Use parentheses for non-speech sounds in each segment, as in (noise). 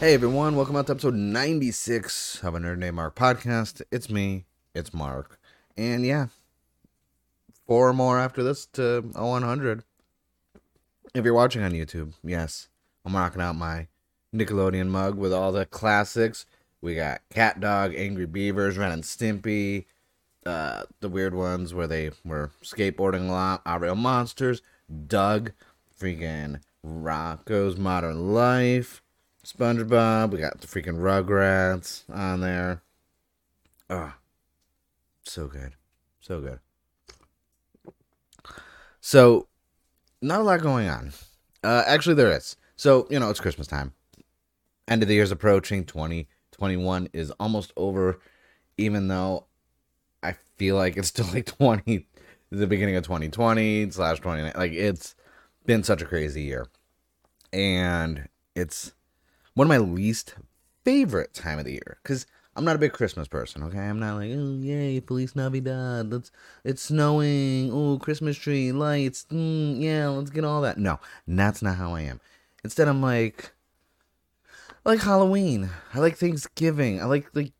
Hey everyone, welcome out to episode 96 of a Nerd Named Mark podcast. It's me, it's Mark. And yeah, four more after this to 100. If you're watching on YouTube, yes, I'm rocking out my Nickelodeon mug with all the classics. We got Cat Dog, Angry Beavers, Ren and Stimpy, uh, the weird ones where they were skateboarding a lot, Our Real Monsters, Doug, freaking Rocko's Modern Life, SpongeBob. We got the freaking Rugrats on there. Ah, oh, so good, so good. So, not a lot going on. Uh, actually, there is. So you know, it's Christmas time. End of the year's approaching. Twenty twenty one is almost over. Even though I feel like it's still like twenty, the beginning of twenty twenty slash twenty nine. Like it's been such a crazy year, and it's one of my least favorite time of the year because I'm not a big Christmas person. Okay, I'm not like oh yay Feliz Navidad. Let's it's snowing. Oh Christmas tree lights. Mm, yeah, let's get all that. No, that's not how I am. Instead, I'm like I like Halloween. I like Thanksgiving. I like like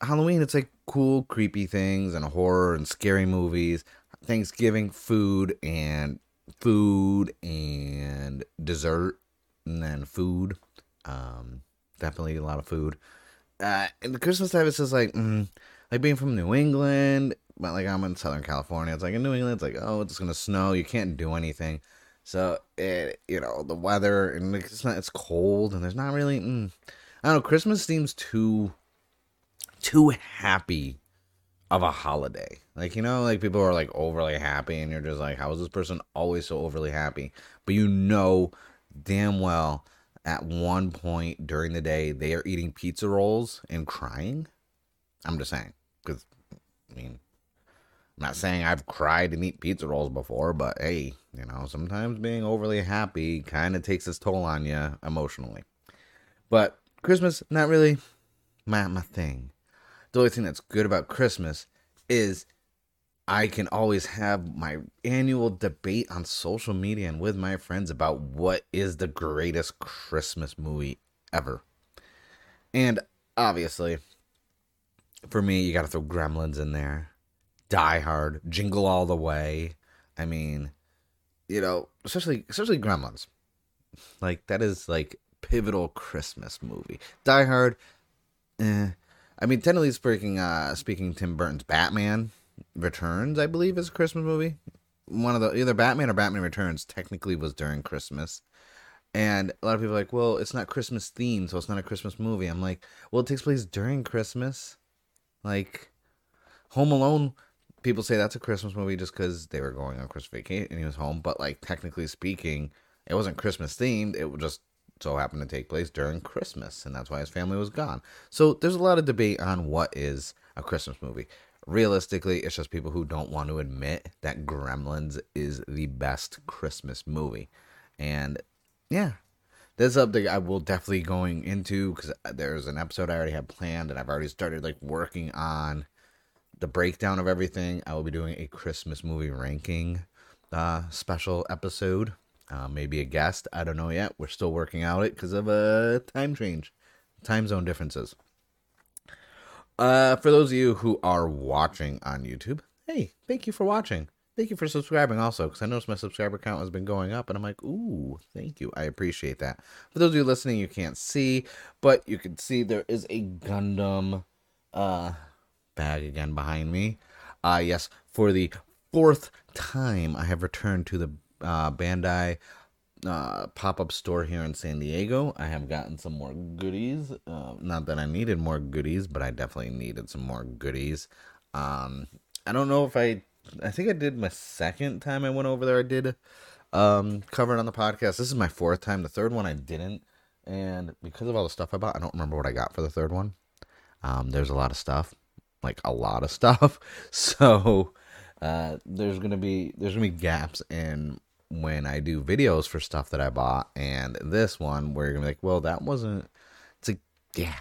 Halloween. It's like cool, creepy things and horror and scary movies. Thanksgiving food and food and dessert and then food um, definitely a lot of food. Uh, and the Christmas time is just like, mm, like being from New England, but like I'm in Southern California. It's like in New England, it's like, oh, it's gonna snow. You can't do anything. So it, you know, the weather and it's not, it's cold and there's not really. Mm, I don't know. Christmas seems too, too happy of a holiday. Like you know, like people are like overly happy, and you're just like, how is this person always so overly happy? But you know, damn well at one point during the day they are eating pizza rolls and crying. I'm just saying, because I mean, I'm not saying I've cried and eat pizza rolls before, but hey, you know, sometimes being overly happy kind of takes its toll on you emotionally. But Christmas, not really my my thing. The only thing that's good about Christmas is I can always have my annual debate on social media and with my friends about what is the greatest Christmas movie ever. And obviously, for me, you got to throw Gremlins in there, Die Hard, Jingle All the Way. I mean, you know, especially especially Gremlins. Like that is like pivotal Christmas movie. Die Hard. Eh. I mean, technically speaking, uh, speaking Tim Burton's Batman Returns, I believe, is a Christmas movie. One of the either Batman or Batman Returns technically was during Christmas. And a lot of people are like, well, it's not Christmas themed, so it's not a Christmas movie. I'm like, well, it takes place during Christmas. Like, Home Alone, people say that's a Christmas movie just because they were going on Christmas vacation and he was home. But, like, technically speaking, it wasn't Christmas themed. It just so happened to take place during Christmas, and that's why his family was gone. So there's a lot of debate on what is a Christmas movie realistically, it's just people who don't want to admit that Gremlins is the best Christmas movie. And yeah, this update I will definitely going into because there's an episode I already have planned and I've already started like working on the breakdown of everything. I will be doing a Christmas movie ranking uh, special episode. Uh, maybe a guest. I don't know yet. We're still working out it because of a time change, time zone differences. Uh, for those of you who are watching on YouTube, hey, thank you for watching. Thank you for subscribing also, because I noticed my subscriber count has been going up, and I'm like, ooh, thank you. I appreciate that. For those of you listening, you can't see, but you can see there is a Gundam uh, bag again behind me. Uh, yes, for the fourth time, I have returned to the uh, Bandai uh, pop up store here in San Diego. I have gotten some more goodies. Uh, not that I needed more goodies, but I definitely needed some more goodies. Um, I don't know if I. I think I did my second time I went over there. I did um, cover it on the podcast. This is my fourth time. The third one I didn't, and because of all the stuff I bought, I don't remember what I got for the third one. Um, there's a lot of stuff, like a lot of (laughs) stuff. So uh, there's gonna be there's gonna be gaps in when I do videos for stuff that I bought, and this one where you're gonna be like, well, that wasn't. It's like, yeah,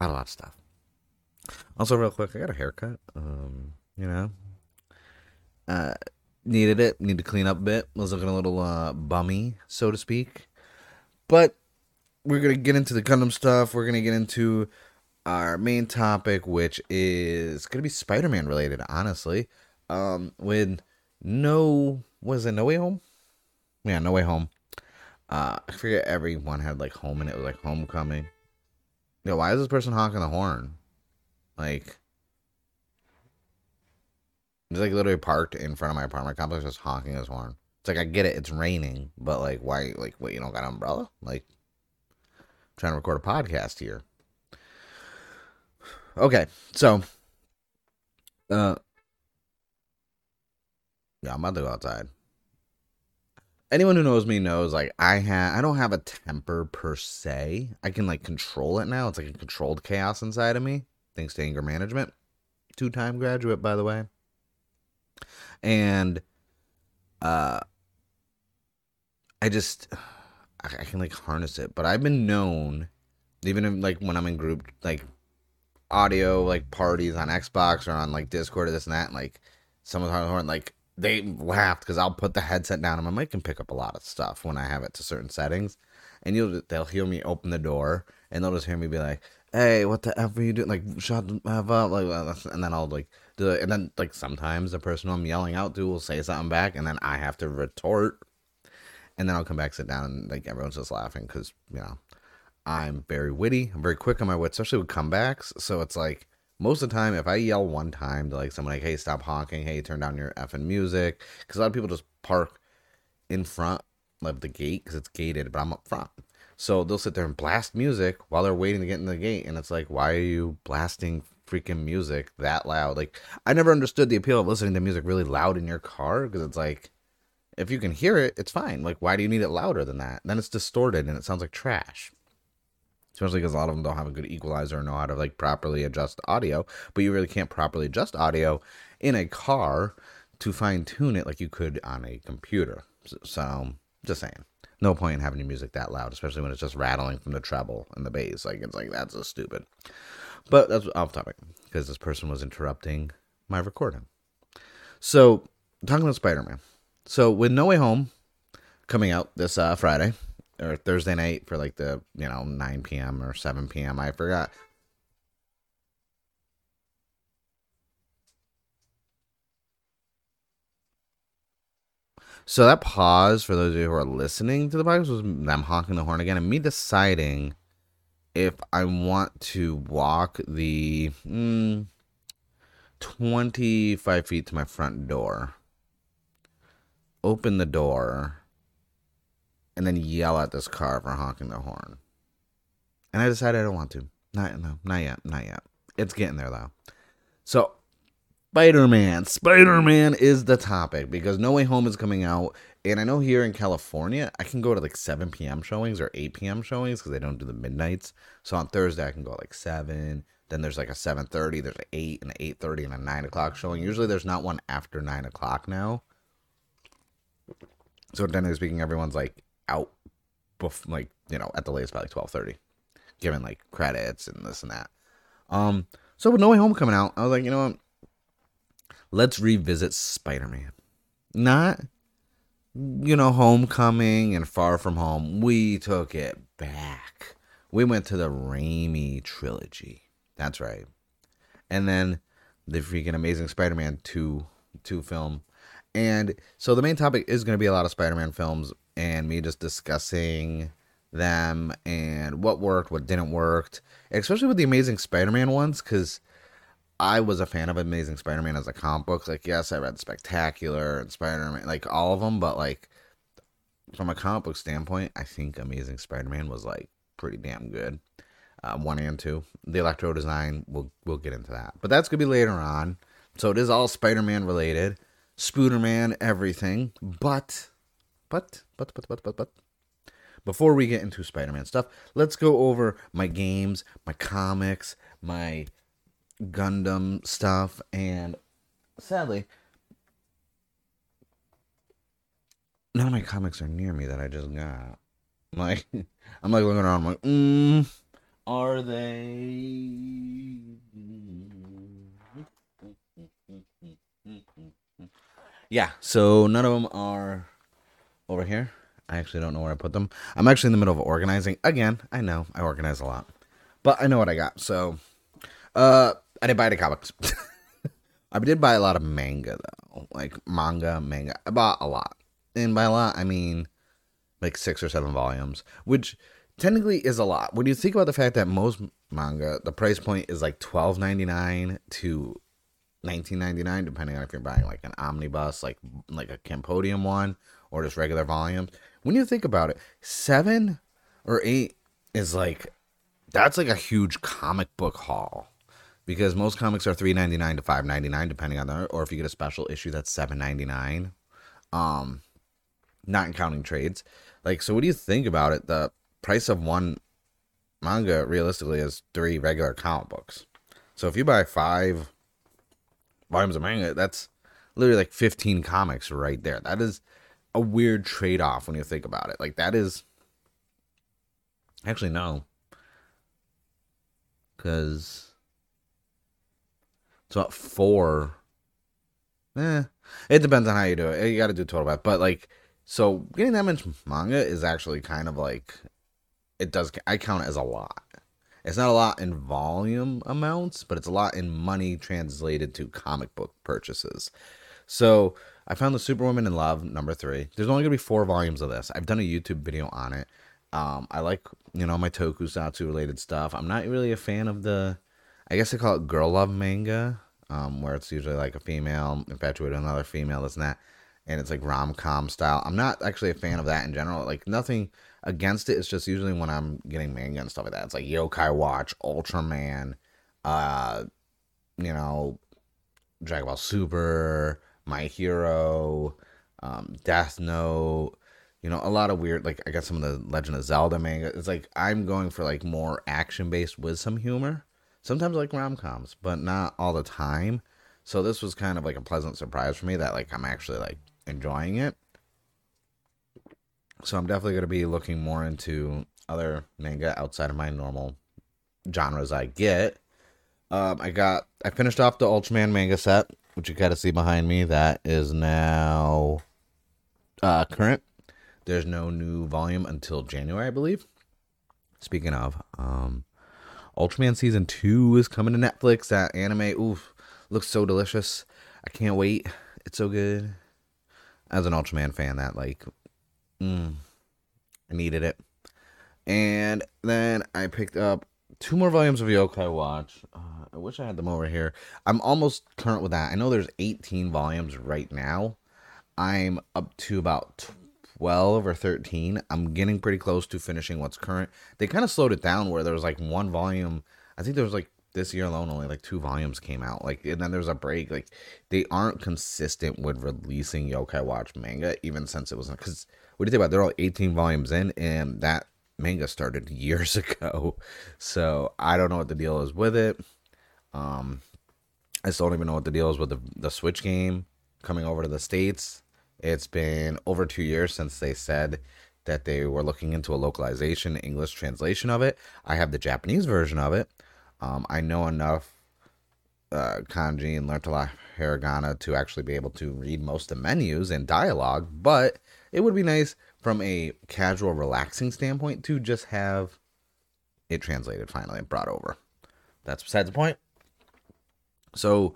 not a lot of stuff. Also, real quick, I got a haircut. Um, you know, uh, needed it. Need to clean up a bit. Was looking a little uh bummy, so to speak. But we're gonna get into the Gundam stuff. We're gonna get into our main topic, which is gonna be Spider-Man related. Honestly, um, with no was it No Way Home? Yeah, No Way Home. Uh, I forget everyone had like home and it was like homecoming. Yo, why is this person honking the horn? Like, he's like literally parked in front of my apartment complex, just honking his horn. It's like I get it, it's raining, but like, why? Like, what? You don't got an umbrella? Like, I'm trying to record a podcast here. Okay, so, uh, yeah, I'm about to go outside. Anyone who knows me knows like I have I don't have a temper per se. I can like control it now. It's like a controlled chaos inside of me, thanks to anger management. Two time graduate, by the way. And uh I just I, I can like harness it. But I've been known, even if, like when I'm in group like audio like parties on Xbox or on like Discord or this and that, and, like someone's horn like they laughed because I'll put the headset down and my mic can pick up a lot of stuff when I have it to certain settings, and you'll they'll hear me open the door and they'll just hear me be like, "Hey, what the f are you doing?" Like, shut the f up, like, uh, and then I'll like do it, and then like sometimes the person I'm yelling out to will say something back, and then I have to retort, and then I'll come back, sit down, and like everyone's just laughing because you know I'm very witty, I'm very quick on my wits, especially with comebacks, so it's like most of the time, if I yell one time to like someone like, "Hey, stop honking," "Hey, turn down your effing music," because a lot of people just park in front of the gate because it's gated, but I'm up front. So they'll sit there and blast music while they're waiting to get in the gate, and it's like, why are you blasting freaking music that loud? Like, I never understood the appeal of listening to music really loud in your car because it's like, if you can hear it, it's fine. Like, why do you need it louder than that? Then it's distorted and it sounds like trash especially because a lot of them don't have a good equalizer or know how to like properly adjust audio but you really can't properly adjust audio in a car to fine tune it like you could on a computer. So just saying. No point in having your music that loud especially when it's just rattling from the treble and the bass like it's like that's just stupid. But that's off topic because this person was interrupting my recording. So talking about spider-man. So with no way home coming out this uh, friday or Thursday night for like the you know 9 p.m. or 7 p.m. I forgot. So that pause for those of you who are listening to the podcast was them honking the horn again and me deciding if I want to walk the mm, 25 feet to my front door, open the door, and then yell at this car for honking the horn. And I decided I don't want to. Not no, not yet, not yet. It's getting there though. So Spider Man. Spider Man is the topic because No Way Home is coming out. And I know here in California, I can go to like 7 p.m. showings or 8 p.m. showings because they don't do the midnights. So on Thursday, I can go at like 7. Then there's like a 7.30, there's an 8 and an 8.30 and a 9 o'clock showing. Usually there's not one after 9 o'clock now. So generally speaking, everyone's like out, bef- like you know, at the latest by like twelve thirty, given like credits and this and that. Um, so with No Way Home coming out, I was like, you know what? Let's revisit Spider Man. Not, you know, Homecoming and Far From Home. We took it back. We went to the Raimi trilogy. That's right. And then the freaking Amazing Spider Man 2 two film. And so the main topic is going to be a lot of Spider Man films and me just discussing them and what worked, what didn't work, especially with the Amazing Spider-Man ones, because I was a fan of Amazing Spider-Man as a comic book. Like, yes, I read Spectacular and Spider-Man, like all of them, but like from a comic book standpoint, I think Amazing Spider-Man was like pretty damn good. Uh, one and two, the Electro design, we'll we'll get into that, but that's gonna be later on. So it is all Spider-Man related, Spooderman, everything, but but, but, but, but, but, but, before we get into Spider Man stuff, let's go over my games, my comics, my Gundam stuff, and sadly, none of my comics are near me that I just got. I'm like, (laughs) I'm like looking around, I'm like, mm, are they? Yeah, so none of them are over here. I actually don't know where I put them. I'm actually in the middle of organizing. Again, I know I organize a lot. But I know what I got. So uh I didn't buy any comics. (laughs) I did buy a lot of manga though. Like manga, manga. I bought a lot. And by a lot I mean like six or seven volumes. Which technically is a lot. When you think about the fact that most manga, the price point is like twelve ninety nine to nineteen ninety nine, depending on if you're buying like an omnibus, like like a compendium one, or just regular volumes. When you think about it, seven or eight is like that's like a huge comic book haul because most comics are three ninety nine to five ninety nine, depending on the or if you get a special issue that's seven ninety nine. Um, not counting trades. Like, so what do you think about it? The price of one manga realistically is three regular comic books. So if you buy five volumes of manga, that's literally like 15 comics right there. That is a weird trade off when you think about it. Like that is actually no. Cause it's about four. Eh. It depends on how you do it. You gotta do total math. But like so getting that much manga is actually kind of like it does I count it as a lot. It's not a lot in volume amounts, but it's a lot in money translated to comic book purchases. So I found the Superwoman in Love number three. There's only gonna be four volumes of this. I've done a YouTube video on it. Um, I like you know my tokusatsu related stuff. I'm not really a fan of the, I guess they call it girl love manga, um, where it's usually like a female infatuated with another female, this and that, and it's like rom com style. I'm not actually a fan of that in general. Like nothing against it. It's just usually when I'm getting manga and stuff like that. It's like Yokai Watch, Ultraman, uh, you know, Dragon Ball Super, My Hero, um, Death Note. You know, a lot of weird. Like I got some of the Legend of Zelda manga. It's like I'm going for like more action based with some humor. Sometimes like rom coms, but not all the time. So this was kind of like a pleasant surprise for me that like I'm actually like enjoying it. So I'm definitely going to be looking more into other manga outside of my normal genres I get. Um, I got I finished off the Ultraman manga set, which you got to see behind me. That is now uh, current. There's no new volume until January, I believe. Speaking of, um, Ultraman season two is coming to Netflix. That anime, oof, looks so delicious. I can't wait. It's so good. As an Ultraman fan, that like Mm, I needed it. And then I picked up two more volumes of Yokai Watch. Uh, I wish I had them over here. I'm almost current with that. I know there's 18 volumes right now. I'm up to about 12 or 13. I'm getting pretty close to finishing what's current. They kind of slowed it down where there was like one volume. I think there was like this year alone only like two volumes came out like and then there's a break like they aren't consistent with releasing yokai watch manga even since it was because what do you think about? They're all 18 volumes in, and that manga started (laughs) years ago. So I don't know what the deal is with it. Um, I still don't even know what the deal is with the the Switch game coming over to the states. It's been over two years since they said that they were looking into a localization English translation of it. I have the Japanese version of it. Um, I know enough uh, kanji and learned a lot of hiragana to actually be able to read most of the menus and dialogue, but it would be nice from a casual, relaxing standpoint to just have it translated finally and brought over. That's besides the point. So,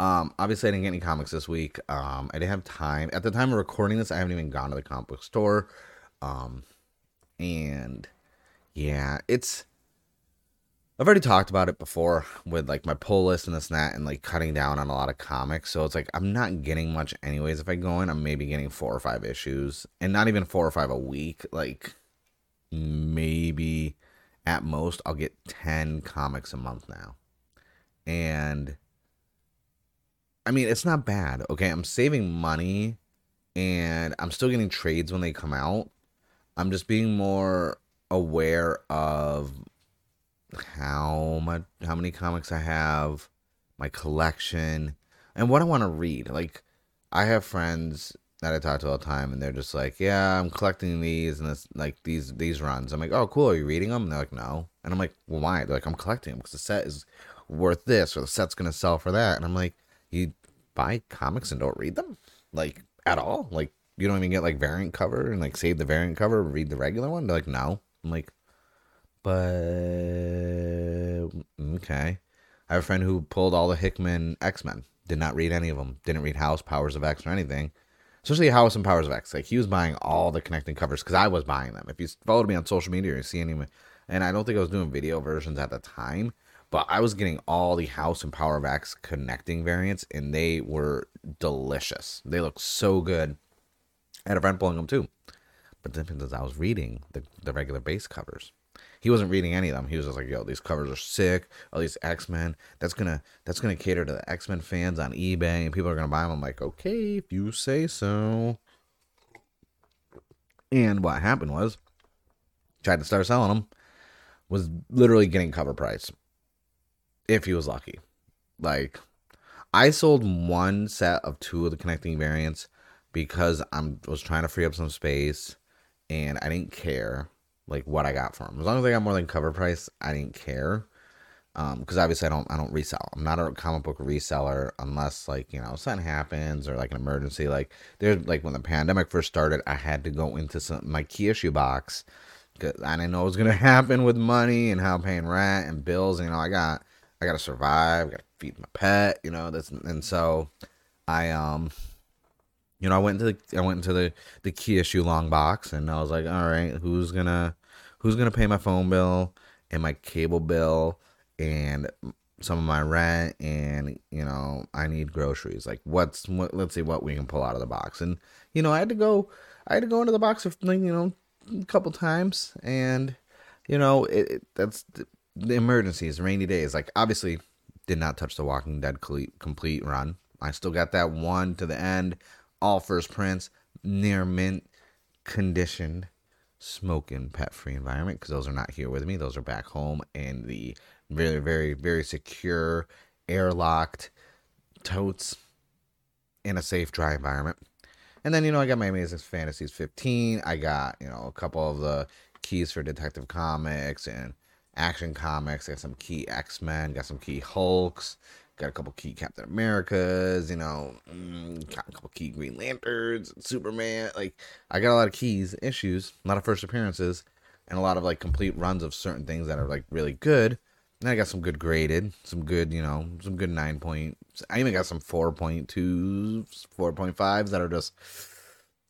um, obviously, I didn't get any comics this week. Um, I didn't have time. At the time of recording this, I haven't even gone to the comic book store. Um, and yeah, it's I've already talked about it before with like my pull list and this and that and like cutting down on a lot of comics. So it's like I'm not getting much anyways. If I go in, I'm maybe getting four or five issues and not even four or five a week. Like maybe at most I'll get 10 comics a month now. And I mean, it's not bad. Okay. I'm saving money and I'm still getting trades when they come out. I'm just being more aware of how much how many comics I have, my collection, and what I want to read. Like I have friends that I talk to all the time, and they're just like, "Yeah, I'm collecting these and it's like these these runs." I'm like, "Oh, cool. Are you reading them?" And they're like, "No." And I'm like, "Well, why?" They're like, "I'm collecting them because the set is worth this, or the set's gonna sell for that." And I'm like, "You buy comics and don't read them, like at all? Like you don't even get like variant cover and like save the variant cover, read the regular one. They're like, no. I'm like, but mm, okay. I have a friend who pulled all the Hickman X Men. Did not read any of them. Didn't read House, Powers of X, or anything. Especially House and Powers of X. Like he was buying all the connecting covers because I was buying them. If you followed me on social media, you see any. And I don't think I was doing video versions at the time, but I was getting all the House and Power of X connecting variants, and they were delicious. They look so good. I had a friend pulling them too. But the difference is I was reading the, the regular base covers. He wasn't reading any of them. He was just like, "Yo, these covers are sick. All these X Men. That's gonna that's gonna cater to the X Men fans on eBay, and people are gonna buy them." I'm like, "Okay, if you say so." And what happened was, tried to start selling them, was literally getting cover price, if he was lucky. Like, I sold one set of two of the connecting variants because I'm was trying to free up some space, and I didn't care like what I got for them. As long as I got more than cover price, I didn't care. Um, because obviously I don't I don't resell. I'm not a comic book reseller unless like you know something happens or like an emergency. Like there's like when the pandemic first started, I had to go into some my key issue box because I didn't know what was gonna (laughs) happen with money and how I'm paying rent and bills. And, you know, I got I got to survive. I got to feed my pet. You know that's and so I um you know, I went to the I went into the the key issue long box and I was like, all right, who's gonna who's gonna pay my phone bill and my cable bill and some of my rent and you know I need groceries. Like what's what? Let's see what we can pull out of the box. And you know I had to go I had to go into the box like you know a couple times and you know it, it that's the, the emergencies, rainy days. Like obviously did not touch the Walking Dead complete run. I still got that one to the end all first prints, near mint conditioned, smoking pet free environment because those are not here with me. Those are back home in the very, very, very secure, airlocked totes in a safe, dry environment. And then, you know, I got my Amazing Fantasies 15. I got, you know, a couple of the keys for Detective Comics and Action Comics. I got some key X Men, got some key Hulks, got a couple key Captain Americas, you know, mm, got a couple key Green Lanterns, Superman. Like, I got a lot of keys, issues, a lot of first appearances, and a lot of like complete runs of certain things that are like really good. And I got some good graded, some good, you know, some good nine point. I even got some 4.2s, 4.5s that are just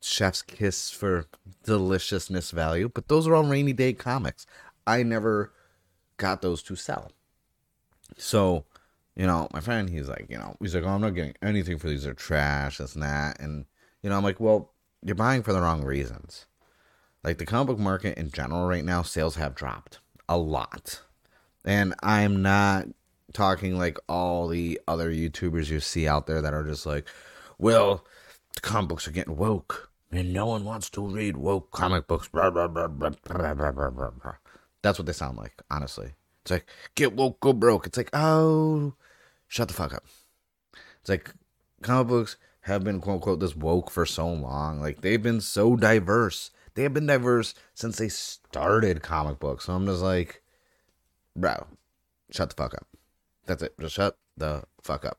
chef's kiss for deliciousness value. But those are all rainy day comics. I never got those to sell. So you know, my friend, he's like, you know, he's like, oh, I'm not getting anything for these. They're trash, this and that. And, you know, I'm like, well, you're buying for the wrong reasons. Like the comic book market in general right now, sales have dropped a lot. And I'm not talking like all the other YouTubers you see out there that are just like, well, the comic books are getting woke and no one wants to read woke comic books. Blah, blah, blah, That's what they sound like, honestly. It's like, get woke, go broke. It's like, oh, shut the fuck up. It's like comic books have been quote unquote this woke for so long. Like they've been so diverse. They have been diverse since they started comic books. So I'm just like, bro, shut the fuck up. That's it. Just shut the fuck up.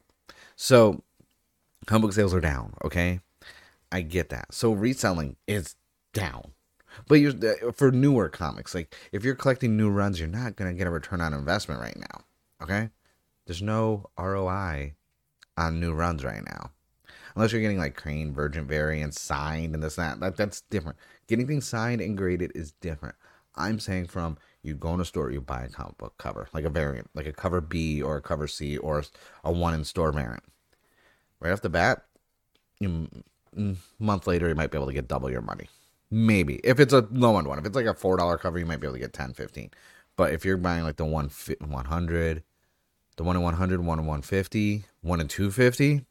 So comic book sales are down, okay? I get that. So reselling is down. But you're uh, for newer comics, like if you're collecting new runs, you're not gonna get a return on investment right now. Okay? There's no ROI on new runs right now. Unless you're getting like Crane Virgin variants signed and this that. that. That's different. Getting things signed and graded is different. I'm saying from you go in a store, you buy a comic book cover, like a variant, like a cover B or a cover C or a one in store variant. Right off the bat, you month later you might be able to get double your money. Maybe. If it's a low end one. If it's like a $4 cover, you might be able to get 10, 15. But if you're buying like the one 100, the one in 100, one in 150, one in 250,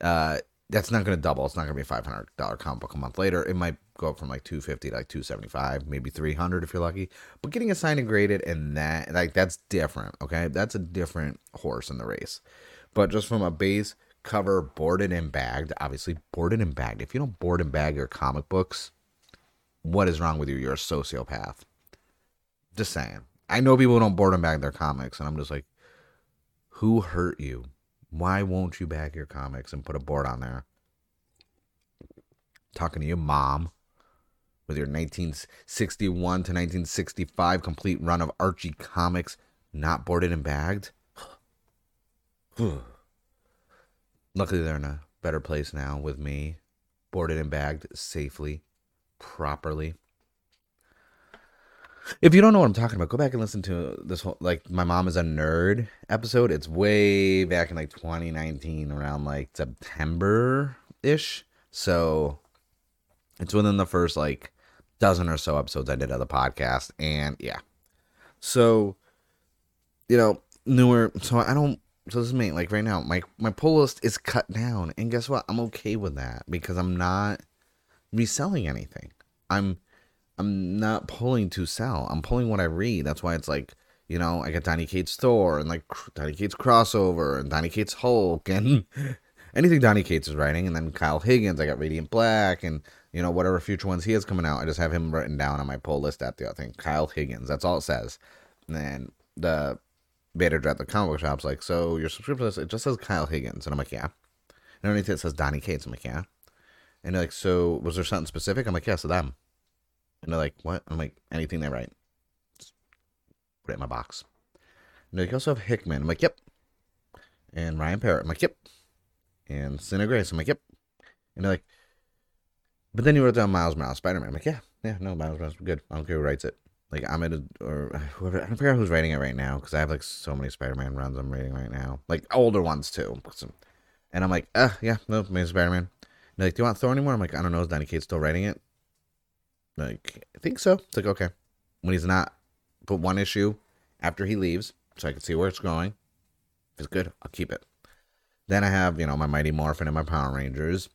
uh, that's not going to double. It's not going to be a $500 comic book a month later. It might go up from like 250 to like 275, maybe 300 if you're lucky. But getting a signed and graded and that, like, that's different. Okay. That's a different horse in the race. But just from a base cover, boarded and bagged, obviously, boarded and bagged. If you don't board and bag your comic books, what is wrong with you? You're a sociopath. Just saying. I know people don't board and bag their comics, and I'm just like, who hurt you? Why won't you bag your comics and put a board on there? talking to you, mom, with your 1961 to 1965 complete run of Archie comics not boarded and bagged. (sighs) Luckily, they're in a better place now with me, boarded and bagged safely, properly. If you don't know what I'm talking about, go back and listen to this whole like my mom is a nerd episode. It's way back in like 2019, around like September ish. So it's within the first like dozen or so episodes I did of the podcast, and yeah. So you know, newer. So I don't. So this is me. Like right now, my my pull list is cut down, and guess what? I'm okay with that because I'm not reselling anything. I'm I'm not pulling to sell. I'm pulling what I read. That's why it's like you know I got Donny Cates Thor and like Donny Cates crossover and Donny Cates Hulk (laughs) and anything Donny Cates is writing, and then Kyle Higgins. I got Radiant Black and you know whatever future ones he has coming out. I just have him written down on my pull list at the I think Kyle Higgins. That's all it says. And then the beta at the comic book shop's like, so your subscription list it just says Kyle Higgins, and I'm like, yeah. And underneath it says Donny Cates. I'm like, yeah. And like, so was there something specific? I'm like, yeah, so them. And they're like, what? I'm like, anything they write. Just put it in my box. And they also have Hickman. I'm like, yep. And Ryan Parrott. I'm like, yep. And Sinner Grace. I'm like, yep. And they're like, but then you wrote down Miles Morales, Spider Man. I'm like, yeah, yeah, no, Miles Morales, good. I don't care who writes it. Like I'm at a, or whoever I don't forget who's writing it right now because I have like so many Spider Man runs I'm reading right now, like older ones too. And I'm like, uh, yeah, no, maybe Spider Man. They're like, do you want Thor anymore? I'm like, I don't know. Is Donny Cates still writing it? Like, I think so. It's like, okay. When he's not, put one issue after he leaves so I can see where it's going. If it's good, I'll keep it. Then I have, you know, my Mighty Morphin and my Power Rangers.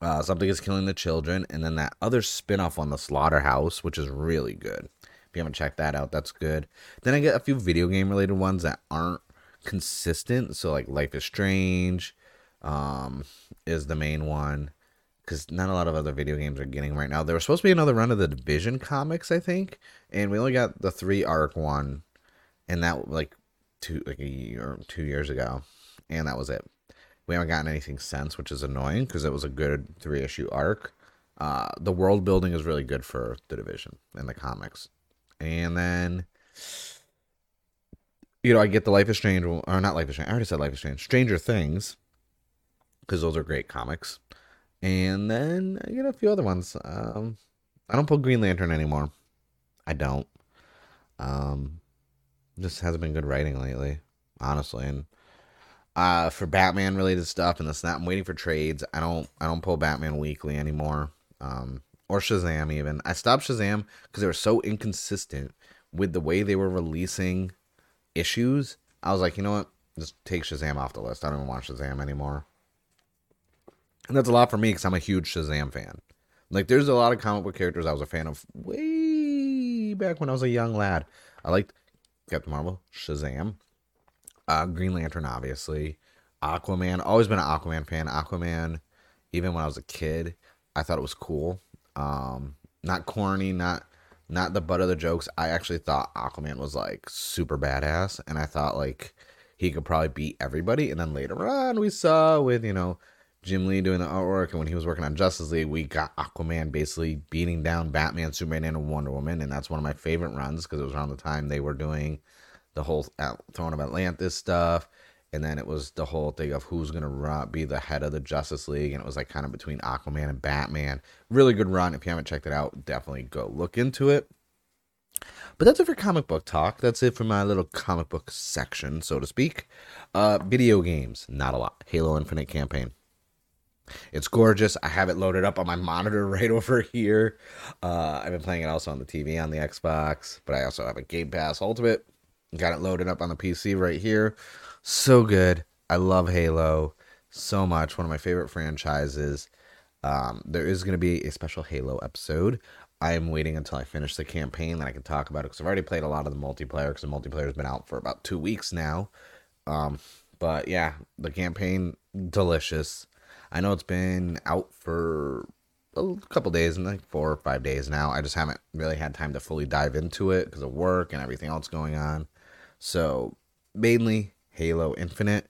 Uh, Something is Killing the Children. And then that other spin off on the Slaughterhouse, which is really good. If you haven't checked that out, that's good. Then I get a few video game related ones that aren't consistent. So, like Life is Strange um, is the main one because not a lot of other video games are getting right now. There was supposed to be another run of the Division comics, I think, and we only got the three arc one, and that like two like a year two years ago, and that was it. We haven't gotten anything since, which is annoying because it was a good three issue arc. Uh, the world building is really good for the Division and the comics, and then. You know, I get the Life is Strange, or not Life is Strange. I already said Life is Strange. Stranger Things, because those are great comics. And then I get a few other ones. Um, I don't pull Green Lantern anymore. I don't. Um, just hasn't been good writing lately, honestly. And uh, for Batman related stuff and this and that, I'm waiting for trades. I don't. I don't pull Batman weekly anymore. Um, or Shazam even. I stopped Shazam because they were so inconsistent with the way they were releasing issues. I was like, you know what? Just take Shazam off the list. I don't even want Shazam anymore. And that's a lot for me because I'm a huge Shazam fan. Like, there's a lot of comic book characters I was a fan of way back when I was a young lad. I liked Captain Marvel, Shazam, uh, Green Lantern, obviously, Aquaman. Always been an Aquaman fan. Aquaman, even when I was a kid, I thought it was cool. Um, not corny, not not the butt of the jokes. I actually thought Aquaman was like super badass, and I thought like he could probably beat everybody. And then later on, we saw with you know Jim Lee doing the artwork, and when he was working on Justice League, we got Aquaman basically beating down Batman, Superman, and Wonder Woman, and that's one of my favorite runs because it was around the time they were doing the whole Throne of Atlantis stuff, and then it was the whole thing of who's gonna be the head of the Justice League, and it was like kind of between Aquaman and Batman. Really good run. If you haven't checked it out, definitely go look into it. But that's it for comic book talk. That's it for my little comic book section, so to speak. Uh, video games, not a lot. Halo Infinite campaign. It's gorgeous. I have it loaded up on my (laughs) monitor right over here. Uh, I've been playing it also on the TV on the Xbox, but I also have a Game Pass Ultimate. Got it loaded up on the PC right here. So good. I love Halo so much. One of my favorite franchises. Um, there is going to be a special Halo episode. I am waiting until I finish the campaign that I can talk about it because I've already played a lot of the multiplayer because the multiplayer has been out for about two weeks now. Um, but yeah, the campaign delicious. I know it's been out for a couple days, and like four or five days now. I just haven't really had time to fully dive into it because of work and everything else going on. So mainly Halo Infinite.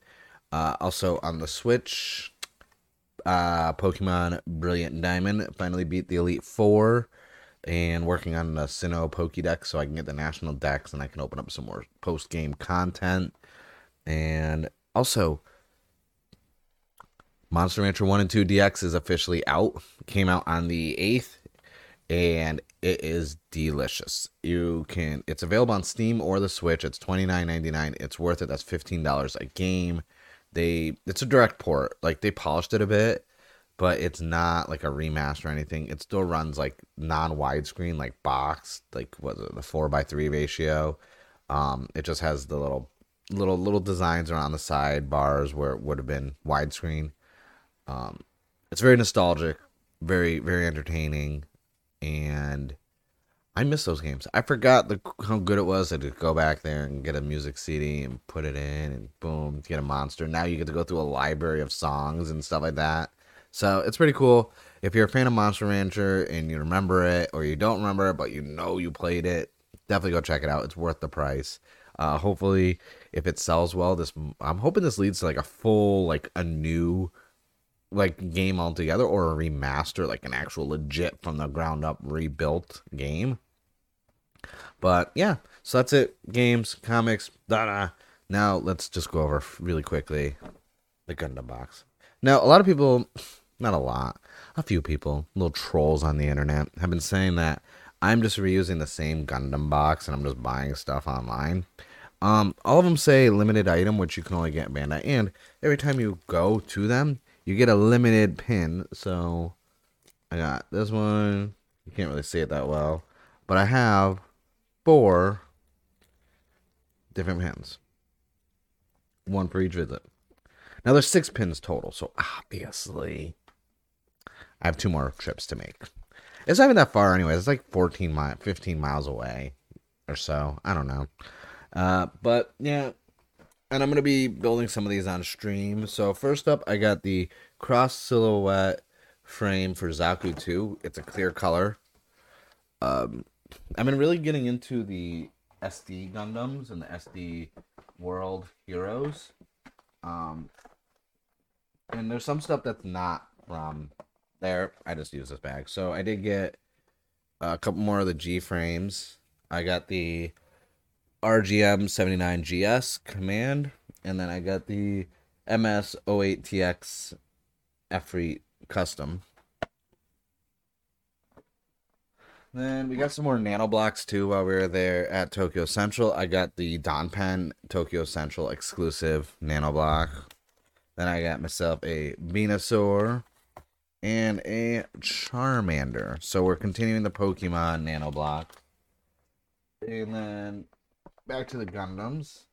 Uh, also on the Switch, uh, Pokemon Brilliant Diamond finally beat the Elite Four, and working on the Sinnoh Pokédex so I can get the national dex and I can open up some more post game content. And also, Monster Rancher 1 and 2 DX is officially out. Came out on the 8th and it is delicious. You can it's available on Steam or the Switch. It's $29.99. It's worth it. That's $15 a game. They it's a direct port. Like they polished it a bit, but it's not like a remaster or anything. It still runs like non widescreen, like box, like it the four by three ratio. Um, it just has the little little little designs around the side bars where it would have been widescreen. Um, it's very nostalgic, very very entertaining, and I miss those games. I forgot the, how good it was to go back there and get a music CD and put it in, and boom, get a monster. Now you get to go through a library of songs and stuff like that. So it's pretty cool. If you're a fan of Monster Rancher and you remember it, or you don't remember it but you know you played it, definitely go check it out. It's worth the price. Uh, hopefully, if it sells well, this I'm hoping this leads to like a full, like a new like game altogether or a remaster, like an actual legit from the ground up rebuilt game. But yeah, so that's it. Games, comics, da da. Now let's just go over really quickly the Gundam box. Now a lot of people, (sighs) not a lot, a few people, little trolls on the internet, have been saying that I'm just reusing the same Gundam box and I'm just buying stuff online. Um, all of them say limited item, which you can only get Bandai, and every time you go to them, you get a limited pin. So I got this one. You can't really see it that well, but I have four different pins, one for each visit. Now there's six pins total, so obviously I have two more trips to make. It's not even that far anyway. It's like 14 miles, 15 miles away or so. I don't know. Uh, but yeah, and I'm gonna be building some of these on stream. So first up, I got the cross silhouette frame for Zaku 2. It's a clear color. Um, I've been really getting into the SD Gundams and the SD World Heroes. Um, and there's some stuff that's not from there. I just use this bag. So I did get a couple more of the G frames. I got the RGM 79GS command, and then I got the MS 08TX Efreet custom. Then we got some more nano blocks too while we were there at Tokyo Central. I got the Donphan Tokyo Central exclusive nano block. Then I got myself a Venusaur and a Charmander. So we're continuing the Pokemon nano block. And then back to the Gundams.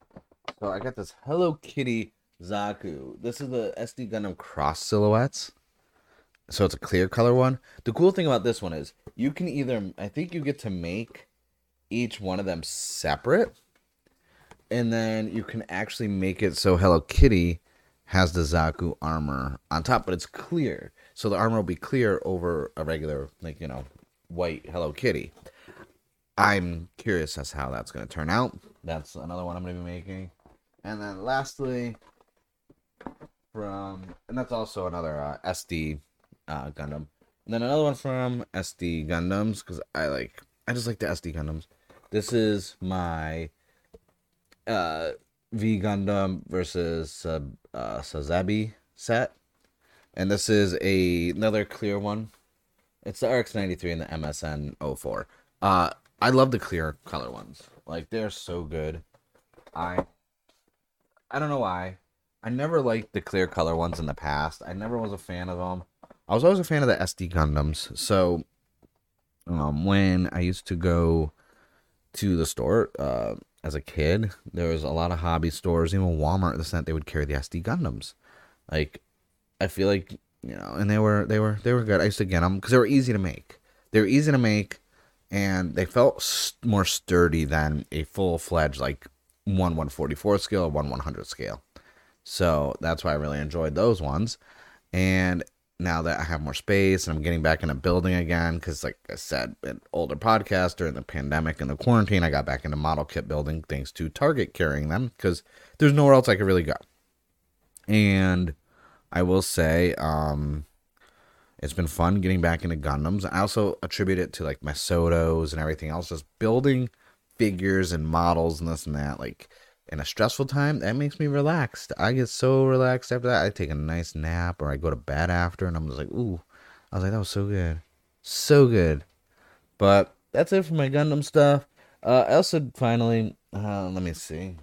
So I got this Hello Kitty Zaku. This is the SD Gundam Cross Silhouettes. So it's a clear color one. The cool thing about this one is you can either, I think you get to make each one of them separate. And then you can actually make it so Hello Kitty has the Zaku armor on top, but it's clear. So the armor will be clear over a regular, like, you know, white Hello Kitty. I'm curious as how that's going to turn out. That's another one I'm going to be making. And then lastly, from, and that's also another uh, SD uh, Gundam. And then another one from SD Gundams, because I like, I just like the SD Gundams. This is my uh, V Gundam versus uh, uh, Sazabi set. And this is a another clear one. It's the RX93 and the MSN 04. Uh, I love the clear color ones. Like they're so good. I I don't know why. I never liked the clear color ones in the past. I never was a fan of them. I was always a fan of the SD Gundams. So um when I used to go to the store uh as a kid, there was a lot of hobby stores, even Walmart the that they would carry the SD Gundams. Like I feel like you know, and they were they were they were good. I used to get them because they were easy to make. They were easy to make and they felt more sturdy than a full fledged like one 144 scale or one 100 scale. So that's why I really enjoyed those ones. And now that I have more space and I'm getting back in a building again, because like I said, an older podcast during the pandemic and the quarantine, I got back into model kit building thanks to Target carrying them because there's nowhere else I could really go. And I will say, um, it's been fun getting back into Gundams. I also attribute it to like my Sotos and everything else, just building figures and models and this and that. Like in a stressful time, that makes me relaxed. I get so relaxed after that. I take a nice nap or I go to bed after, and I'm just like, ooh. I was like, that was so good, so good. But that's it for my Gundam stuff. Uh, I also finally, uh, let me see.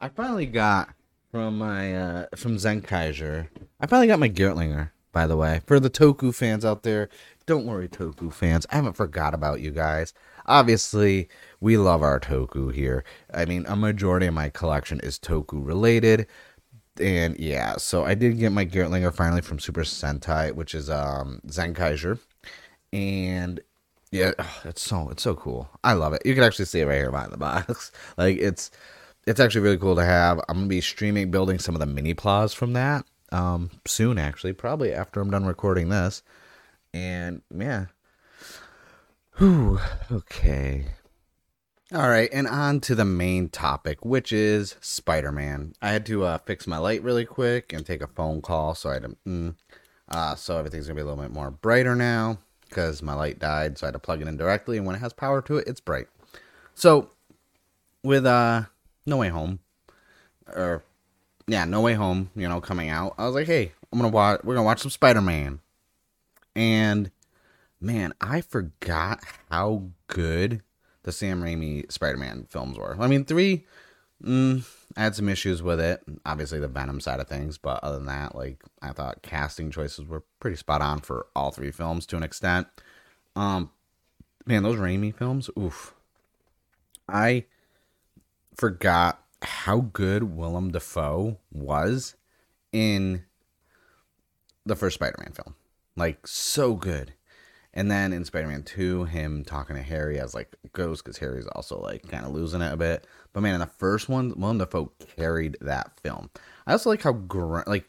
I finally got from my uh from Zenkaiger. I finally got my Geartlinger, by the way. For the Toku fans out there, don't worry, Toku fans. I haven't forgot about you guys. Obviously, we love our Toku here. I mean, a majority of my collection is Toku related. And yeah, so I did get my Geartlinger finally from Super Sentai, which is um Zenkaiger. And yeah, it's so it's so cool. I love it. You can actually see it right here behind the box. (laughs) like it's it's actually really cool to have. I'm gonna be streaming building some of the mini plaws from that um soon actually, probably after I'm done recording this. And yeah. Whew, okay. All right, and on to the main topic, which is Spider Man. I had to uh, fix my light really quick and take a phone call, so I had to, mm, uh, so everything's gonna be a little bit more brighter now because my light died, so I had to plug it in directly, and when it has power to it, it's bright. So, with uh, No Way Home, or yeah, No Way Home, you know, coming out, I was like, hey, I'm gonna watch. We're gonna watch some Spider Man, and man, I forgot how good the Sam Raimi Spider-Man films were. I mean, three, mm, I had some issues with it. Obviously, the Venom side of things, but other than that, like I thought casting choices were pretty spot on for all three films to an extent. Um, man, those Raimi films, oof. I forgot how good Willem Dafoe was in the first Spider-Man film. Like so good. And then in Spider Man 2, him talking to Harry as like Ghost, because Harry's also like kind of losing it a bit. But man, in the first one, Willem Dafoe carried that film. I also like how, gr- like,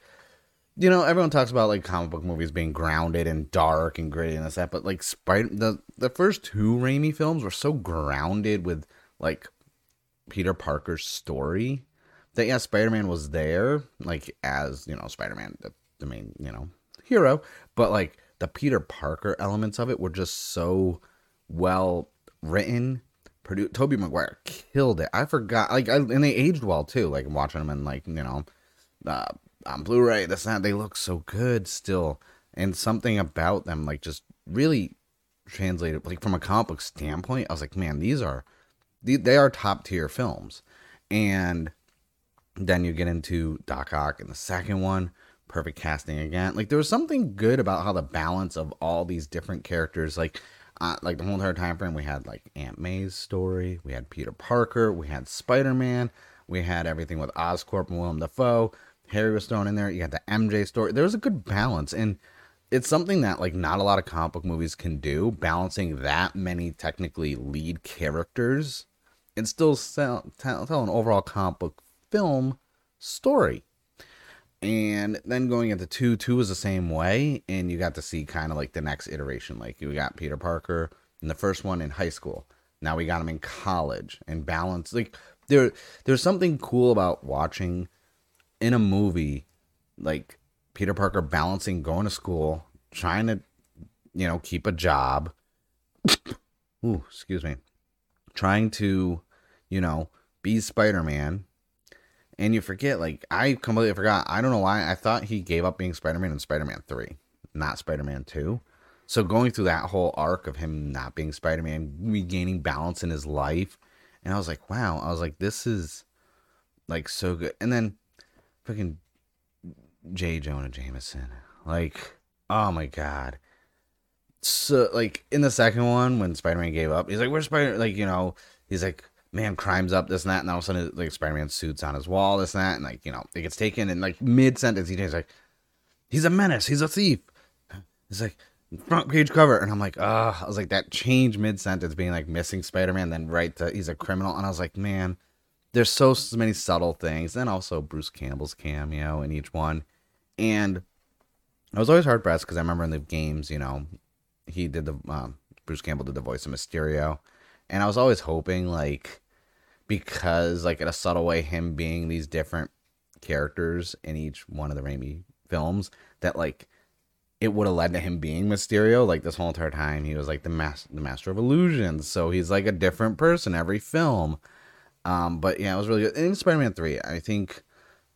you know, everyone talks about like comic book movies being grounded and dark and gritty and this that, but like Spider the the first two Raimi films were so grounded with like Peter Parker's story that yeah, Spider Man was there like as you know Spider Man the, the main you know hero, but like the Peter Parker elements of it were just so well written. Produced, Tobey Maguire killed it. I forgot, like, I, and they aged well too. Like watching them in, like, you know, uh, on Blu-ray, this and that, they look so good still, and something about them, like, just really translated, like, from a comic book standpoint. I was like, man, these are, they are top tier films, and then you get into Doc Ock in the second one perfect casting again. Like there was something good about how the balance of all these different characters, like uh, like the whole entire time frame, we had like Aunt May's story, we had Peter Parker, we had Spider Man, we had everything with Oscorp and Willem Dafoe. Harry was thrown in there. You had the MJ story. There was a good balance, and it's something that like not a lot of comic book movies can do. Balancing that many technically lead characters and still sell, tell, tell an overall comic book film story and then going into two, two was the same way, and you got to see kind of like the next iteration. Like you got Peter Parker in the first one in high school. Now we got him in college and balance. Like there, there's something cool about watching in a movie, like Peter Parker balancing going to school, trying to, you know, keep a job. Ooh, excuse me. Trying to, you know, be Spider Man and you forget, like, I completely forgot. I don't know why. I thought he gave up being Spider Man in Spider Man 3, not Spider Man 2. So going through that whole arc of him not being Spider Man, regaining balance in his life, and I was like, wow. I was like, this is like so good. And then fucking J. Jonah Jameson, like, oh my god. So like in the second one, when Spider Man gave up, he's like, "Where's Spider?" Like you know, he's like, man crimes up this and that, and all of a sudden like Spider-Man suits on his wall, this and that, and like you know it gets taken, and like mid sentence he's like, he's a menace, he's a thief. He's like front page cover, and I'm like, ah, I was like that change mid sentence being like missing Spider-Man, then right to he's a criminal, and I was like, man, there's so, so many subtle things, and also Bruce Campbell's cameo in each one, and I was always hard pressed because I remember in the games, you know, he did the um, Bruce Campbell did the voice of Mysterio, and I was always hoping like because like in a subtle way him being these different characters in each one of the Raimi films that like it would have led to him being Mysterio. Like this whole entire time, he was like the master, the master of illusions. So he's like a different person every film. Um, but yeah, it was really good. And Spider-Man Three, I think,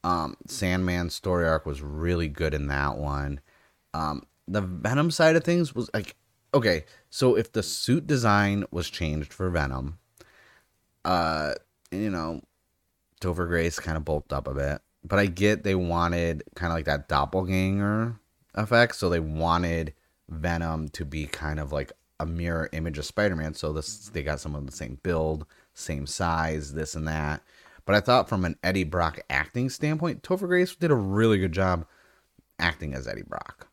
um, Sandman's story arc was really good in that one. Um, the Venom side of things was like, okay, so if the suit design was changed for Venom, uh, you know, Topher Grace kind of bulked up a bit. But I get they wanted kind of like that doppelganger effect. So they wanted Venom to be kind of like a mirror image of Spider-Man. So this they got some of the same build, same size, this and that. But I thought from an Eddie Brock acting standpoint, Topher Grace did a really good job acting as Eddie Brock.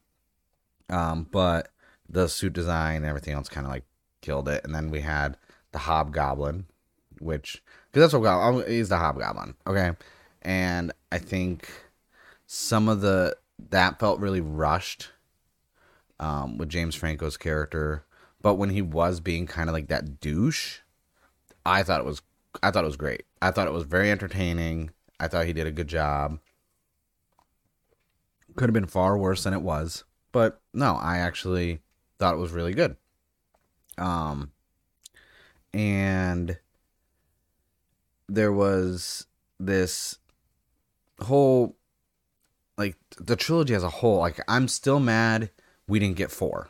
Um, but the suit design and everything else kind of like killed it. And then we had the Hobgoblin, which because that's what Goblin, he's the Hobgoblin, okay. And I think some of the that felt really rushed um, with James Franco's character. But when he was being kind of like that douche, I thought it was I thought it was great. I thought it was very entertaining. I thought he did a good job. Could have been far worse than it was, but no, I actually thought it was really good. Um and there was this whole like the trilogy as a whole, like I'm still mad we didn't get four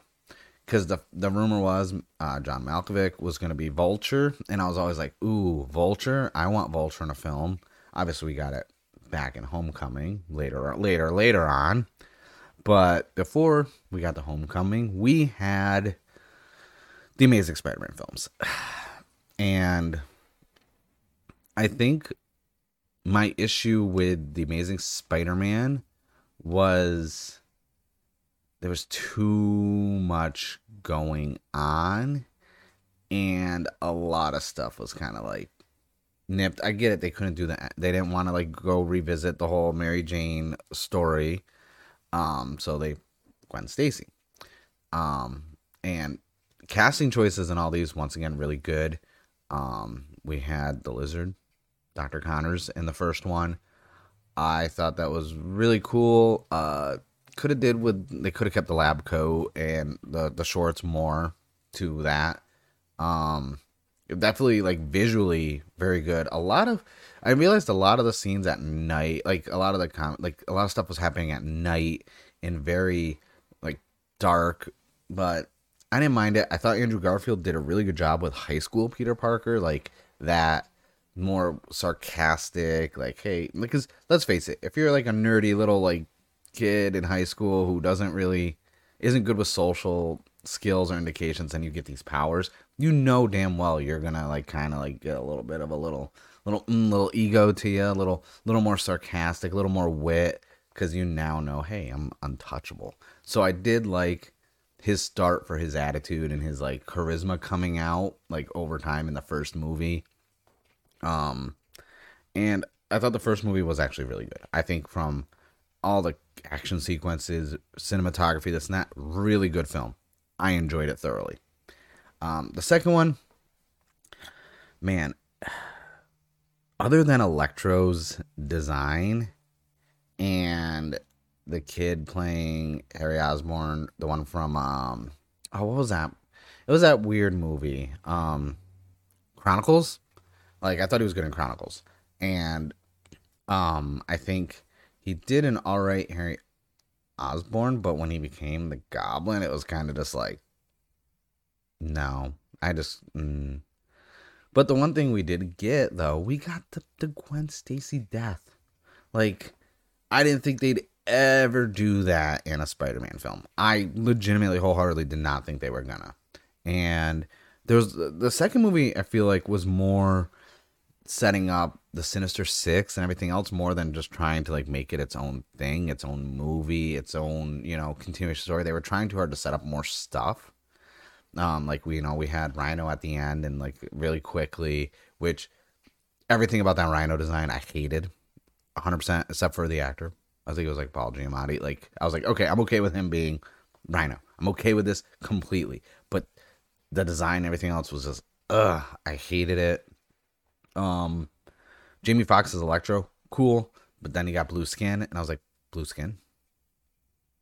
because the the rumor was uh, John Malkovich was going to be Vulture, and I was always like, "Ooh, Vulture! I want Vulture in a film." Obviously, we got it back in Homecoming later, later, later on. But before we got the Homecoming, we had the Amazing Spider-Man films, (sighs) and I think my issue with the Amazing Spider-Man was there was too much going on and a lot of stuff was kind of like nipped. I get it. They couldn't do that. They didn't want to like go revisit the whole Mary Jane story. Um, so they Gwen Stacy. Um, and casting choices and all these once again really good. Um, we had the lizard, Dr. Connors in the first one. I thought that was really cool. Uh, could have did with they could have kept the lab coat and the the shorts more to that. Um, definitely like visually very good. A lot of I realized a lot of the scenes at night, like a lot of the com- like a lot of stuff was happening at night and very like dark, but I didn't mind it. I thought Andrew Garfield did a really good job with high school Peter Parker, like that more sarcastic, like, hey, because let's face it, if you're like a nerdy little like kid in high school who doesn't really isn't good with social skills or indications and you get these powers, you know damn well you're gonna like kind of like get a little bit of a little little mm, little ego to you, a little little more sarcastic, a little more wit, because you now know, hey, I'm untouchable. So I did like his start for his attitude and his like charisma coming out like over time in the first movie um, and I thought the first movie was actually really good. I think from all the action sequences, cinematography, that's not really good film. I enjoyed it thoroughly. Um, the second one, man, other than Electro's design and the kid playing Harry Osborn, the one from um, oh, what was that? It was that weird movie, um, Chronicles. Like I thought he was good in Chronicles, and um, I think he did an all right Harry Osborn, but when he became the Goblin, it was kind of just like, no, I just. Mm. But the one thing we did get though, we got the the Gwen Stacy death. Like, I didn't think they'd ever do that in a Spider-Man film. I legitimately, wholeheartedly did not think they were gonna. And there was the second movie. I feel like was more setting up the Sinister Six and everything else more than just trying to like make it its own thing, its own movie, its own you know continuation story. They were trying too hard to set up more stuff. Um, like we you know we had Rhino at the end and like really quickly, which everything about that Rhino design I hated, hundred percent except for the actor. I think it was like Paul Giamatti. Like I was like, okay, I'm okay with him being Rhino. I'm okay with this completely, but the design, everything else was just, ugh, I hated it. Um, Jamie Foxx's Electro, cool, but then he got blue skin, and I was like, blue skin.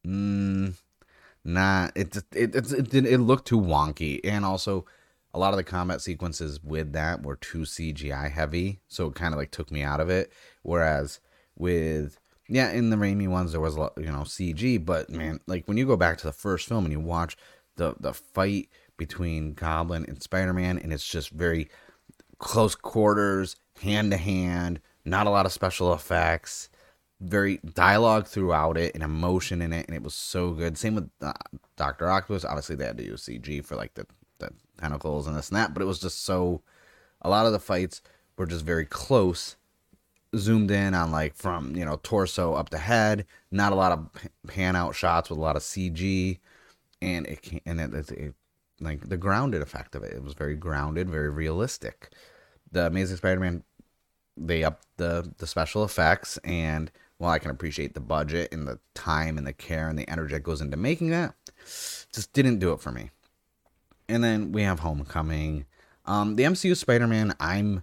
Mm, nah, it it it it, it, looked too wonky, and also a lot of the combat sequences with that were too CGI heavy, so it kind of like took me out of it. Whereas with yeah, in the Raimi ones there was a lot, you know CG, but man, like when you go back to the first film and you watch the the fight between Goblin and Spider Man, and it's just very close quarters, hand to hand, not a lot of special effects very dialogue throughout it and emotion in it, and it was so good. Same with uh, Doctor Octopus. Obviously, they had to use CG for like the the tentacles and this and that, but it was just so. A lot of the fights were just very close, zoomed in on like from you know torso up to head. Not a lot of pan out shots with a lot of CG, and it and it, it, it like the grounded effect of it. It was very grounded, very realistic. The Amazing Spider-Man, they upped the the special effects and while I can appreciate the budget and the time and the care and the energy that goes into making that, just didn't do it for me. And then we have Homecoming. Um, the MCU Spider Man, I'm.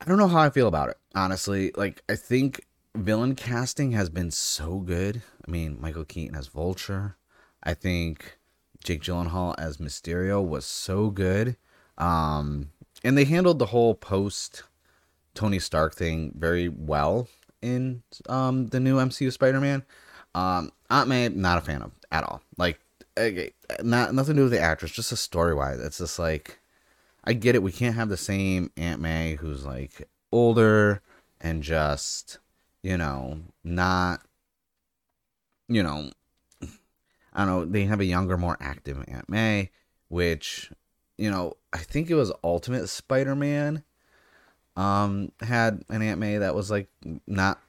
I don't know how I feel about it, honestly. Like, I think villain casting has been so good. I mean, Michael Keaton as Vulture. I think Jake Gyllenhaal as Mysterio was so good. Um, and they handled the whole post Tony Stark thing very well in um, the new MCU Spider-Man. Um, Aunt May, not a fan of at all. Like, not nothing to do with the actress, just a story wise. It's just like, I get it. We can't have the same Aunt May who's like older and just, you know, not, you know, I don't know. They have a younger, more active Aunt May, which, you know, I think it was Ultimate Spider-Man um, had an Aunt May that was like not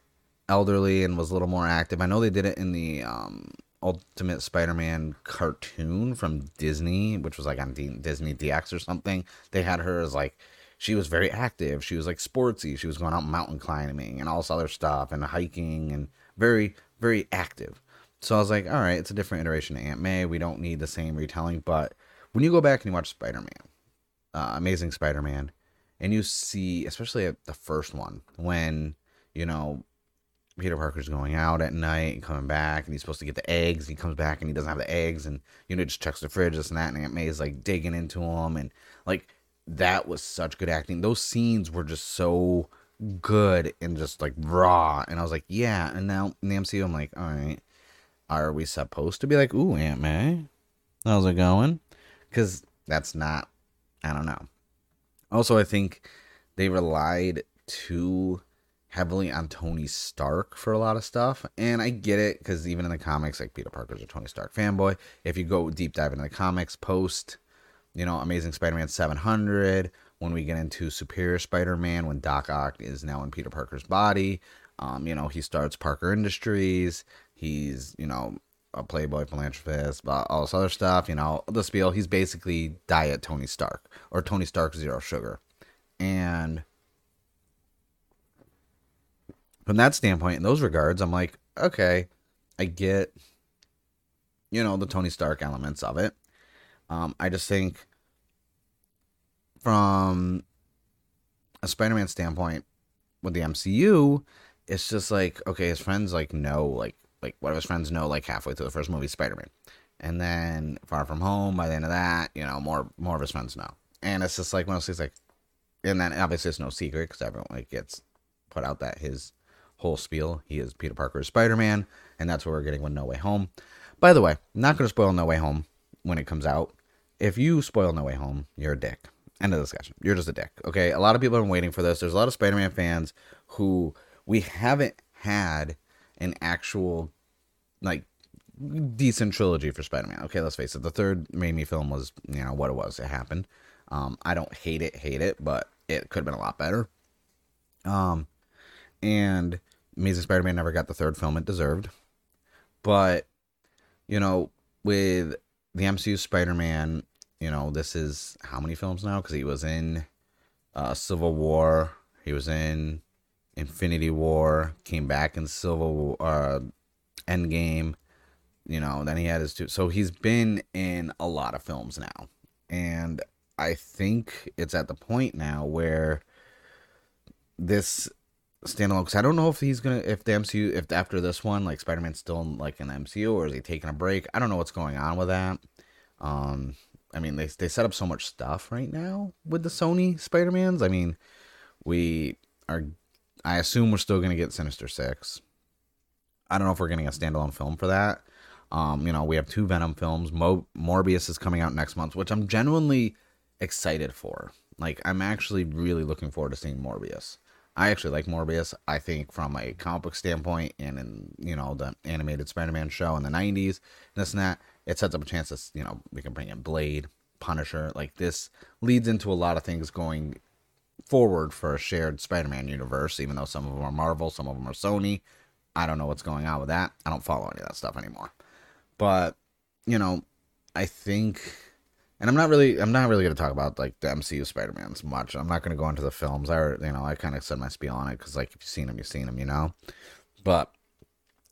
elderly and was a little more active. I know they did it in the um, Ultimate Spider-Man cartoon from Disney, which was like on D- Disney DX or something. They had her as like she was very active. She was like sportsy. She was going out mountain climbing and all this other stuff and hiking and very very active. So I was like, all right, it's a different iteration of Aunt May. We don't need the same retelling. But when you go back and you watch Spider Man, uh, Amazing Spider Man, and you see, especially at the first one, when you know Peter Parker's going out at night and coming back, and he's supposed to get the eggs. he comes back and he doesn't have the eggs, and you know just checks the fridge, this and that. And Aunt May's like digging into him, and like that was such good acting. Those scenes were just so good and just like raw. And I was like, yeah. And now in the MCU, I'm like, all right, are we supposed to be like, ooh, Aunt May, how's it going? Because that's not. I don't know. Also, I think they relied too heavily on Tony Stark for a lot of stuff. And I get it because even in the comics, like Peter Parker's a Tony Stark fanboy. If you go deep dive into the comics post, you know, Amazing Spider Man 700, when we get into Superior Spider Man, when Doc Ock is now in Peter Parker's body, um, you know, he starts Parker Industries. He's, you know, a playboy philanthropist, all this other stuff, you know, the spiel. He's basically diet Tony Stark or Tony Stark zero sugar. And from that standpoint, in those regards, I'm like, okay, I get, you know, the Tony Stark elements of it. Um, I just think from a Spider-Man standpoint with the MCU, it's just like, okay, his friends like know like like one of his friends know like halfway through the first movie Spider-Man. And then Far From Home, by the end of that, you know, more more of his friends know. And it's just like one of those like and then obviously it's no secret because everyone like gets put out that his whole spiel, he is Peter Parker's Spider-Man, and that's what we're getting with No Way Home. By the way, I'm not gonna spoil No Way Home when it comes out. If you spoil No Way Home, you're a dick. End of discussion. You're just a dick. Okay. A lot of people have been waiting for this. There's a lot of Spider-Man fans who we haven't had an actual like decent trilogy for Spider-Man. Okay, let's face it. The third Raimi film was, you know, what it was. It happened. Um, I don't hate it, hate it, but it could have been a lot better. Um, and Amazing Spider-Man never got the third film it deserved. But you know, with the MCU Spider-Man, you know, this is how many films now? Because he was in uh, Civil War. He was in Infinity War, came back in Civil uh, Endgame. You know, then he had his two. So he's been in a lot of films now, and I think it's at the point now where this standalone because I don't know if he's gonna if the MCU if after this one like Spider Man's still like the MCU or is he taking a break? I don't know what's going on with that. Um, I mean they they set up so much stuff right now with the Sony Spider Mans. I mean, we are. I assume we're still gonna get Sinister Six. I don't know if we're getting a standalone film for that. Um, you know, we have two Venom films. Mo- Morbius is coming out next month, which I'm genuinely excited for. Like, I'm actually really looking forward to seeing Morbius. I actually like Morbius. I think from a comic book standpoint and in, you know, the animated Spider-Man show in the 90s, this and that, it sets up a chance that, you know, we can bring in Blade, Punisher. Like, this leads into a lot of things going forward for a shared Spider-Man universe, even though some of them are Marvel, some of them are Sony. I don't know what's going on with that. I don't follow any of that stuff anymore. But, you know, I think and I'm not really I'm not really going to talk about like the MCU Spider-Man's much. I'm not going to go into the films. I you know, I kind of said my spiel on it cuz like if you've seen them, you've seen them, you know. But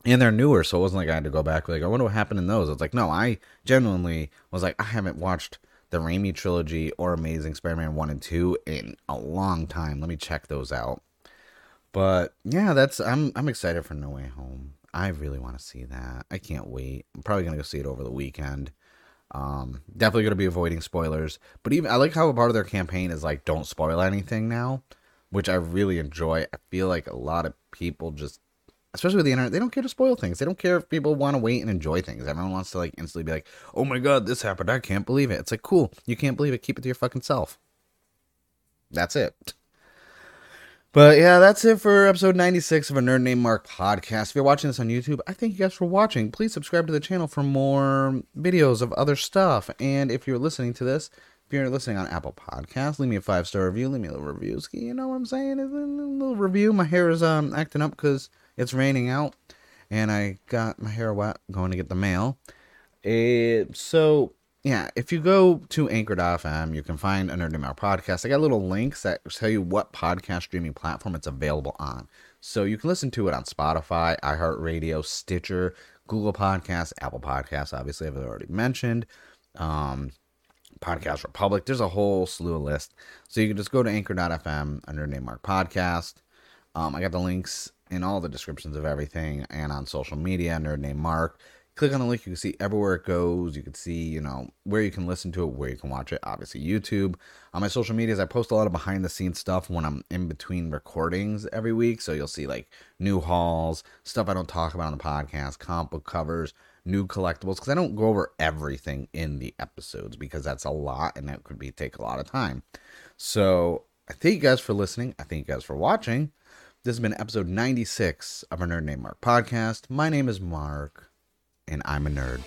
and they're newer, so it wasn't like I had to go back like I wonder what happened in those. It's like no, I genuinely was like I haven't watched the Raimi trilogy or Amazing Spider-Man 1 and 2 in a long time. Let me check those out. But yeah, that's I'm I'm excited for No Way Home. I really want to see that. I can't wait. I'm probably gonna go see it over the weekend. Um, definitely gonna be avoiding spoilers. But even I like how a part of their campaign is like don't spoil anything now, which I really enjoy. I feel like a lot of people just especially with the internet, they don't care to spoil things. They don't care if people want to wait and enjoy things. Everyone wants to like instantly be like, "Oh my god, this happened! I can't believe it." It's like, cool, you can't believe it. Keep it to your fucking self. That's it. But yeah, that's it for episode 96 of a Nerd Named Mark podcast. If you're watching this on YouTube, I thank you guys for watching. Please subscribe to the channel for more videos of other stuff. And if you're listening to this, if you're listening on Apple Podcasts, leave me a five star review. Leave me a little review. You know what I'm saying? A little review. My hair is um acting up because it's raining out, and I got my hair wet going to get the mail. It, so yeah, if you go to anchor.fm, you can find a Nerd Named Mark podcast. I got little links that tell you what podcast streaming platform it's available on. So you can listen to it on Spotify, iHeartRadio, Stitcher, Google Podcasts, Apple Podcasts, obviously, I've already mentioned. Um, Podcast Republic. There's a whole slew of lists. So you can just go to anchor.fm under name Mark Podcast. Um, I got the links in all the descriptions of everything and on social media, nerd name Mark. Click on the link you can see everywhere it goes. You can see you know where you can listen to it where you can watch it obviously youtube. On my social medias i post a lot of behind the scenes stuff when i'm in between recordings every week. So you'll see like new hauls stuff i don't talk about on the podcast comic book covers new collectibles because i don't go over everything in the episodes because that's a lot and that could be take a lot of time. So i thank you guys for listening. I thank you guys for watching this has been episode 96 of our nerd named mark podcast my name is mark and I'm a nerd.